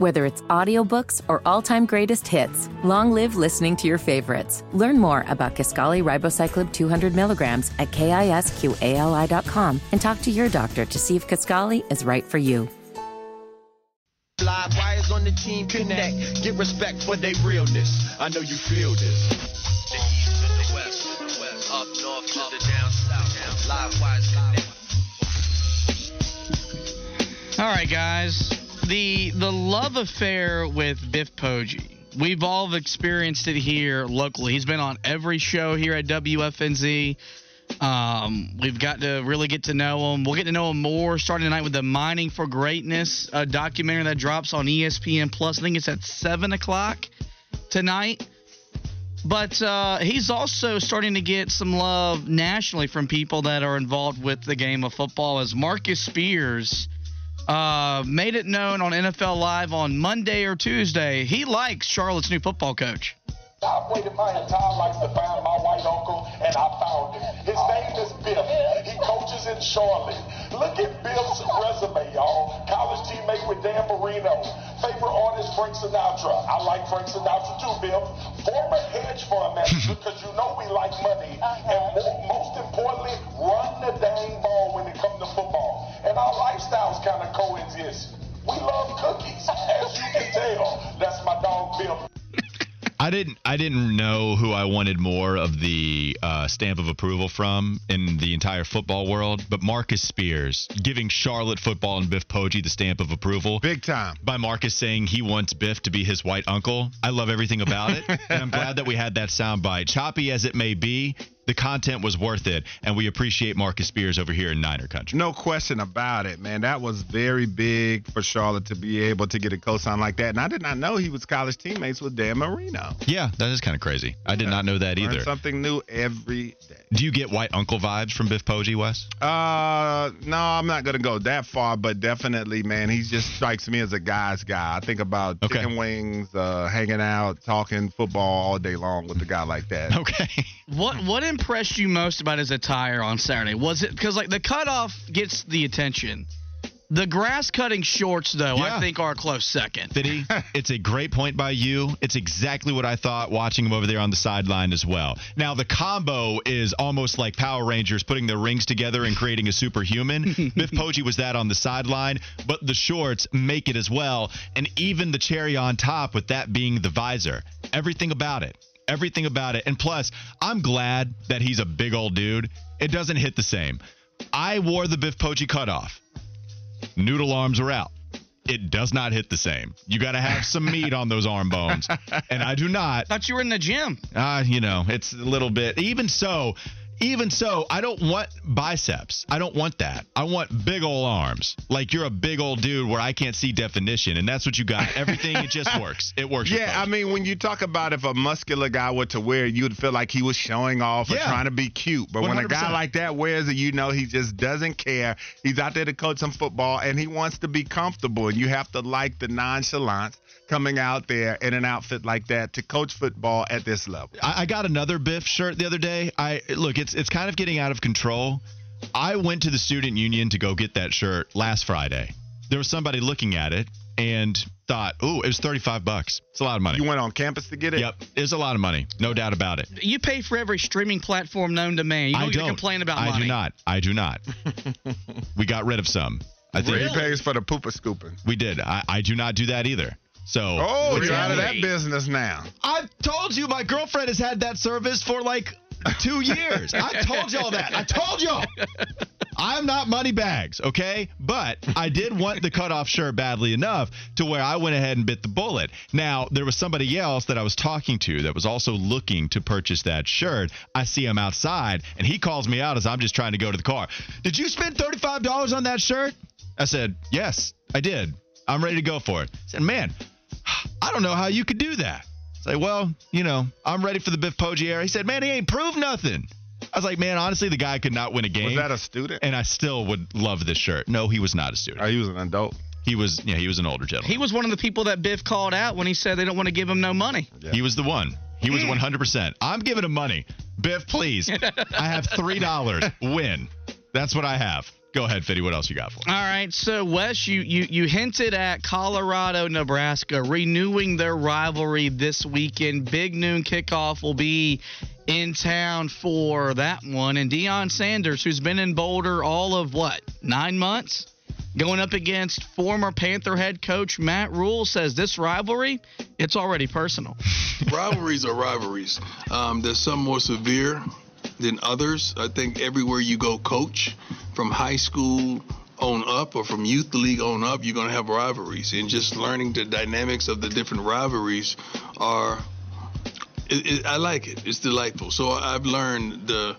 Whether it's audiobooks or all-time greatest hits, long live listening to your favorites. Learn more about Kisqali Ribociclib 200 milligrams at kisqali.com and talk to your doctor to see if Kisqali is right for you. Live wires on the team connect. Get respect for their realness. I know you feel this. The east to the west, to the west, up north to the down south. Live wires connect. All right, guys. The the love affair with Biff Poggi. We've all experienced it here locally. He's been on every show here at WFNZ. Um, we've got to really get to know him. We'll get to know him more starting tonight with the Mining for Greatness uh, documentary that drops on ESPN Plus. I think it's at seven o'clock tonight. But uh, he's also starting to get some love nationally from people that are involved with the game of football. As Marcus Spears uh, made it known on NFL Live on Monday or Tuesday, he likes Charlotte's new football coach. I've waited my entire life to find my white uncle, and I found him. His name is Biff. He coaches in Charlotte. Look at Biff's resume, y'all. College teammate with Dan Marino. Favorite artist, Frank Sinatra. I like Frank Sinatra too, Biff. Former hedge fund manager, because you know we like money. And mo- most importantly, run the dang ball when it comes to football. And our lifestyles kind of coexist. We love cookies, as you can tell. That's my dog, Biff. I didn't. I didn't know who I wanted more of the uh, stamp of approval from in the entire football world, but Marcus Spears giving Charlotte football and Biff Poggi the stamp of approval. Big time. By Marcus saying he wants Biff to be his white uncle. I love everything about it, and I'm glad that we had that soundbite. Choppy as it may be, the content was worth it, and we appreciate Marcus Spears over here in Niner Country. No question about it, man. That was very big for Charlotte to be able to get a cosign like that. And I did not know he was college teammates with Dan Marino. Yeah, that is kind of crazy. I did not know that Learn either. something new every day. Do you get white uncle vibes from Biff Poggi, Wes? Uh, no, I'm not gonna go that far, but definitely, man, he just strikes me as a guy's guy. I think about Okay. chicken wings, uh, hanging out, talking football all day long with a guy like that. Okay. What what impressed you most about his attire on Saturday? Was it because like the cutoff gets the attention? The grass cutting shorts, though, Yeah. I think are a close second. Fitty, it's a great point by you. It's exactly what I thought watching him over there on the sideline as well. Now, the combo is almost like Power Rangers putting their rings together and creating a superhuman. Biff Poggi was that on the sideline, but the shorts make it as well. And even the cherry on top with that being the visor. Everything about it. Everything about it. And plus, I'm glad that he's a big old dude. It doesn't hit the same. I wore the Biff Poggi cutoff. Noodle arms are out it does not hit the same. You got to have some meat on those arm bones, and I do not. Thought you were in the gym. Uh, you know, it's a little bit. Even so, even so, I don't want biceps. I don't want that. I want big old arms. Like you're a big old dude where I can't see definition, and that's what you got. Everything it just works. It works. Yeah, I mean, when you talk about if a muscular guy were to wear you'd feel like he was showing off or Yeah. trying to be cute. But when a guy like that wears it, you know he just doesn't care. He's out there to coach some football and he wants to be comfortable. And you have to like the nonchalance coming out there in an outfit like that to coach football at this level. I, I got another Biff shirt the other day. I look, it's it's kind of getting out of control. I went to the student union to go get that shirt last Friday. There was somebody looking at it and thought, "Ooh, it was 35 bucks. It's a lot of money." You went on campus to get it? Yep, it's a lot of money, no doubt about it. You pay for every streaming platform known to man. You don't I don't complain about I money. do not. I do not. we got rid of some. I think He pays for the pooper scooping. we did. I, I do not do that either. So Oh, you're out of that business now. I've told you my girlfriend has had that service for like two years. I told y'all that. I told y'all. I'm not money bags, okay? But I did want the cutoff shirt badly enough to where I went ahead and bit the bullet. Now, there was somebody else that I was talking to that was also looking to purchase that shirt. I see him outside and he calls me out as I'm just trying to go to the car. Did you spend $35 on that shirt? I said, Yes, I did. I'm ready to go for it. I said, Man, I don't know how you could do that. Say, well, you know, I'm ready for the Biff Poggi era. He said, man, he ain't proved nothing. I was like, man, honestly, the guy could not win a game. Was that a student? and I still would love this shirt. No, he was not a student. Or he was an adult? He was, yeah, he was an older gentleman. He was one of the people that Biff called out when he said they don't want to give him no money. He was the one. He was mm. 100%. I'm giving him money. Biff, please. I have $3. Win. That's what I have. Go ahead, Fiddy. What else you got for us? All right, so Wes, you, you you hinted at Colorado, Nebraska renewing their rivalry this weekend. Big noon kickoff will be in town for that one, and Deion Sanders, who's been in Boulder all of what nine months, going up against former Panther head coach Matt Rhule, says this rivalry it's already personal. rivalries are rivalries. Um, there's some more severe than others. I think everywhere you go, coach, from high school on up or from youth league on up, you're going to have rivalries. And just learning the dynamics of the different rivalries are, it, it, I like it. It's delightful. So I've learned the,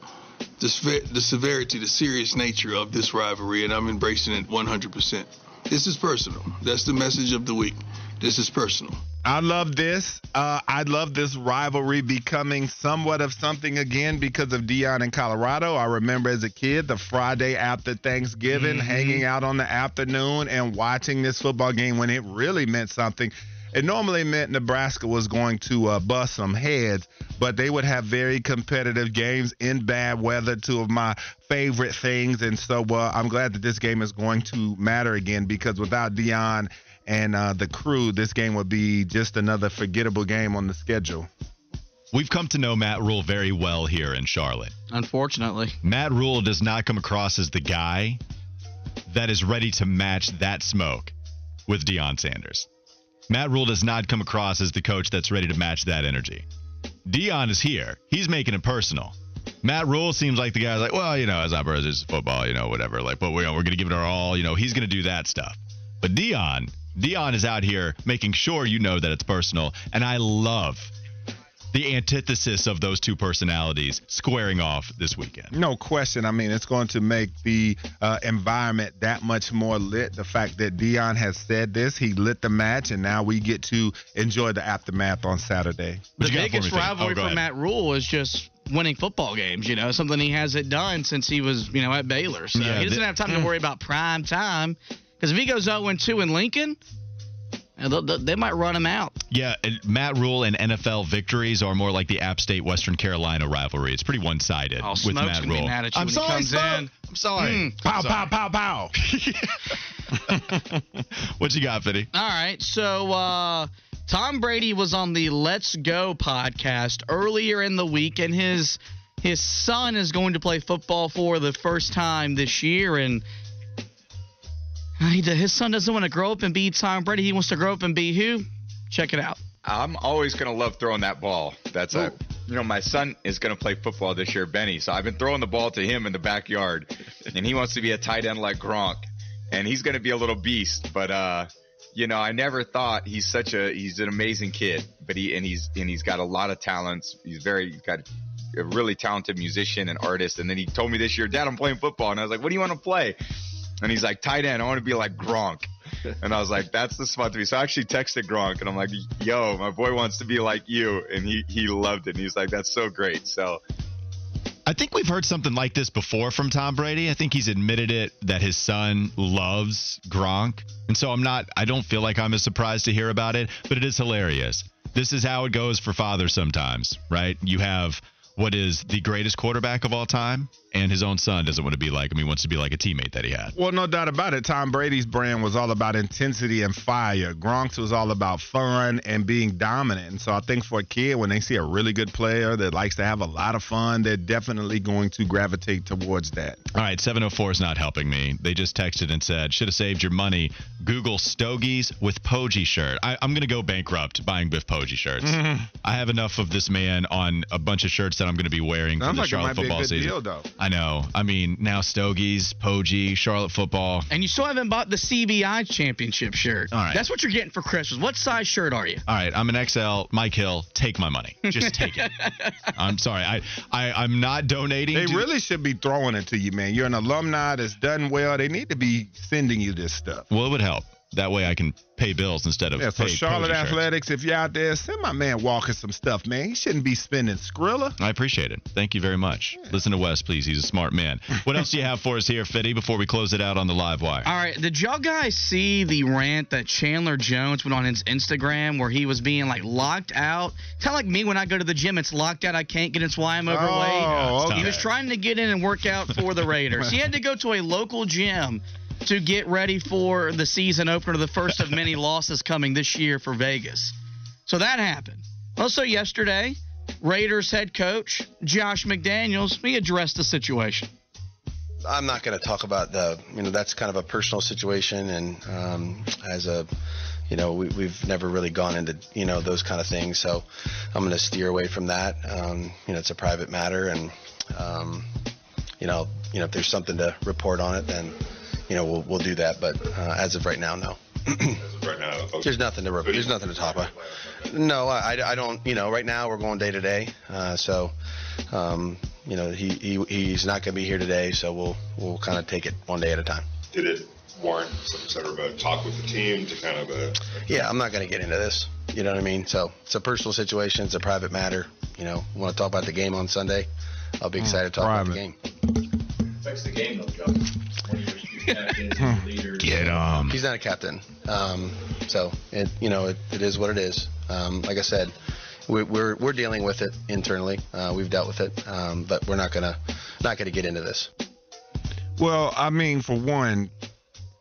the, the severity, the serious nature of this rivalry, and I'm embracing it 100%. This is personal. That's the message of the week. This is personal. I love this. Uh, I love this rivalry becoming somewhat of something again because of Deion in Colorado. I remember as a kid the Friday after Thanksgiving, mm-hmm. hanging out on the afternoon and watching this football game when it really meant something. It normally meant Nebraska was going to uh, bust some heads, but they would have very competitive games in bad weather, two of my favorite things. And so uh, I'm glad that this game is going to matter again because without Deion and uh, the crew, this game would be just another forgettable game on the schedule. We've come to know Matt Rhule very well here in Charlotte. Unfortunately, Matt Rhule does not come across as the guy that is ready to match that smoke with Deion Sanders. Matt Rhule does not come across as the coach that's ready to match that energy. Deion is here. He's making it personal. Matt Rhule seems like the guy's like, well, you know, as operators, football, you know, whatever. Like, but we're, we're going to give it our all. You know, he's going to do that stuff. But Deion, Deion is out here making sure you know that it's personal. And I love the antithesis of those two personalities squaring off this weekend. No question. I mean, it's going to make the uh, environment that much more lit. The fact that Deion has said this, he lit the match, and now we get to enjoy the aftermath on Saturday. The biggest rivalry oh, for Matt Rhule is just winning football games. You know, something he hasn't done since he was, you know, at Baylor. So yeah, he doesn't the, have time to worry about prime time. Because if he goes 0 2 in Lincoln, they might run him out. Yeah, Matt Rhule and NFL victories are more like the App State Western Carolina rivalry. It's pretty one sided oh, with Matt Rhule. I'm sorry, I'm sorry. Mm. Pow, pow, pow, pow. what you got, Fitty? All right, so uh, Tom Brady was on the Let's Go podcast earlier in the week, and his his son is going to play football for the first time this year, and his son doesn't want to grow up and be Tom Brady. He wants to grow up and be who? Check it out. I'm always going to love throwing that ball. That's Ooh. a, you know, my son is going to play football this year, Benny. So I've been throwing the ball to him in the backyard, and he wants to be a tight end like Gronk, and he's going to be a little beast. But uh, you know, I never thought he's such a he's an amazing kid, but he and he's and he's got a lot of talents. He's very he's got a really talented musician and artist. And then he told me this year, Dad, I'm playing football, and I was like, What do you want to play? And he's like, tight end, I want to be like Gronk. And I was like, that's the spot to be. So I actually texted Gronk and I'm like, yo, my boy wants to be like you. And he, he loved it. And he's like, that's so great. So I think we've heard something like this before from Tom Brady. I think he's admitted it that his son loves Gronk. And so I'm not, I don't feel like I'm as surprised to hear about it, but it is hilarious. This is how it goes for fathers sometimes, right? You have what is the greatest quarterback of all time, and his own son doesn't want to be like him. He wants to be like a teammate that he had. Well, no doubt about it. Tom Brady's brand was all about intensity and fire. Gronk's was all about fun and being dominant. And so I think for a kid, when they see a really good player that likes to have a lot of fun, they're definitely going to gravitate towards that. All right, 704 is not helping me. They just texted and said, should have saved your money. Google Stogies with Poggi shirt. I, am going to go bankrupt buying Biff Poggi shirts. Mm-hmm. I have enough of this man on a bunch of shirts that I'm going to be wearing Sounds for the like Charlotte football season. Deal, though. I know. I mean, now Stogies, Poggi, Charlotte football. And you still haven't bought the CBI championship shirt. All right. That's what you're getting for Christmas. What size shirt are you? All right. I'm an XL. Mike Hill, take my money. Just take it. I'm sorry. I, I, I'm not donating. They to... really should be throwing it to you, man. You're an alumni that's done well. They need to be sending you this stuff. Well, it would help. That way I can pay bills instead of Yeah, so pay Charlotte Posey shirts. Athletics, if you're out there, send my man Walker some stuff, man. He shouldn't be spending Skrilla. I appreciate it. Thank you very much. Listen to Wes, please. He's a smart man. What else do you have for us here, Fitty, before we close it out on the live wire? All right, did y'all guys see the rant that Chandler Jones went on his Instagram where he was being like locked out? Kind of like me when I go to the gym, it's locked out. I can't get. in. It's why I'm overweight. Oh, okay. He was trying to get in and work out for the Raiders. he had to go to a local gym to get ready for the season opener, the first of many losses coming this year for Vegas. So that happened. Also yesterday, Raiders head coach Josh McDaniels he addressed the situation. I'm not going to talk about the, you know, that's kind of a personal situation, and um, as a, you know, we, we've never really gone into, you know, those kind of things. So I'm going to steer away from that. Um, you know, it's a private matter, and, um, you know, you know, if there's something to report on it, then, you know, we'll we'll do that. But uh, as of right now, no. right now. Okay. There's nothing to. There's nothing to talk about. No, I, I don't. You know, right now we're going day to day. Uh, so, um, you know, he, he he's not going to be here today. So we'll we'll kind of take it one day at a time. Did it warrant some sort of a talk with the team to kind of uh Yeah, I'm not going to get into this. You know what I mean? So it's a personal situation. It's a private matter. You know, want to talk about the game on Sunday? I'll be excited to talk about the game. affects the game though, Joe. Get him. He's not a captain. Um, so it, you know, it, it is what it is. Um, like I said, we're, we're we're dealing with it internally. Uh, we've dealt with it, um, but we're not gonna not gonna get into this. Well, I mean, for one,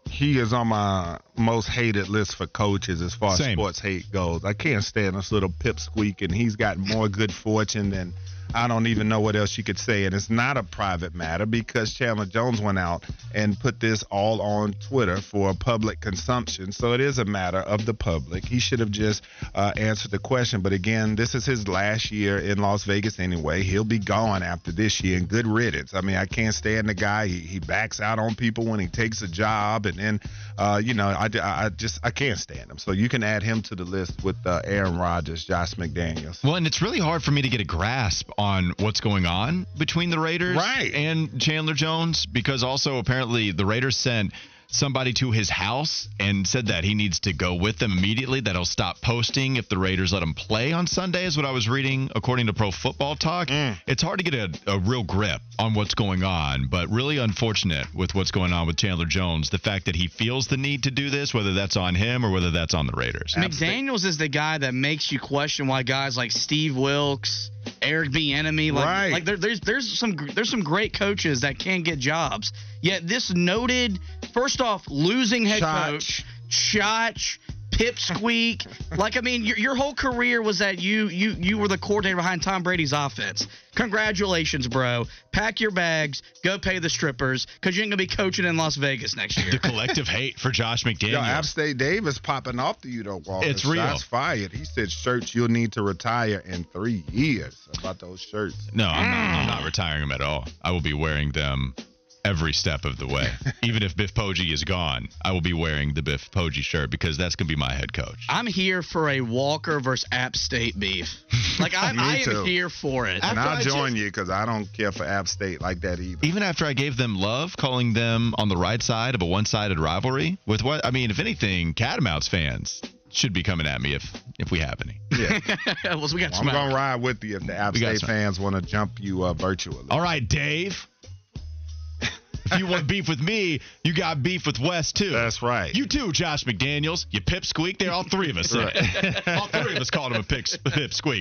he is on my most hated list for coaches as far as Same. sports hate goes. I can't stand this little pipsqueak, and he's got more good fortune than I don't even know what else you could say. And it's not a private matter because Chandler Jones went out and put this all on Twitter for public consumption. So it is a matter of the public. He should have just uh, answered the question. But again, this is his last year in Las Vegas anyway. He'll be gone after this year, and good riddance. I mean, I can't stand the guy. He, he backs out on people when he takes a job, and then, uh, you know, I, I just I can't stand him. So you can add him to the list with uh, Aaron Rodgers, Josh McDaniels. Well, and it's really hard for me to get a grasp on what's going on between the Raiders Right. and Chandler Jones because also apparently the Raiders sent somebody to his house and said that he needs to go with them immediately, that he'll stop posting if the Raiders let him play on Sunday, is what I was reading according to Pro Football Talk. Mm. It's hard to get a, a real grip on what's going on, but really unfortunate with what's going on with Chandler Jones. The fact that he feels the need to do this, whether that's on him or whether that's on the Raiders. McDaniels is the guy that makes you question why guys like Steve Wilks, Eric Bieniemy, like, Right. like there, there's there's some there's some great coaches that can get jobs. Yet this noted, first off, losing head Shotch. coach, Shotch, Pipsqueak, like I mean, your, your whole career was that you you you were the coordinator behind Tom Brady's offense. Congratulations, bro. Pack your bags, go pay the strippers, because you ain't gonna be coaching in Las Vegas next year. the collective hate for Josh McDaniels. Yo, App State Dave is popping off to you though, Walker. It's real. Shots fired. He said shirts you'll need to retire in three years. About those shirts. No, I'm not, I'm not retiring them at all. I will be wearing them every step of the way. Even if Biff Poggi is gone, I will be wearing the Biff Poggi shirt because that's going to be my head coach. I'm here for a Walker versus App State beef. Like I'm, I am too. here for it. And After I'll I join just- you because I don't care for App State like that either. Even after I gave them love, calling them on the right side of a one-sided rivalry, with what I mean, if anything, Catamounts fans should be coming at me if if we have any. Yeah. well, we got I'm gonna ride with you if the App State fans want to jump you uh, virtually. All right, Dave. If you want beef with me, you got beef with Wes too. That's right. You too, Josh McDaniels. You pipsqueak. They're all three of us. Right. all three of us called him a pip, pipsqueak.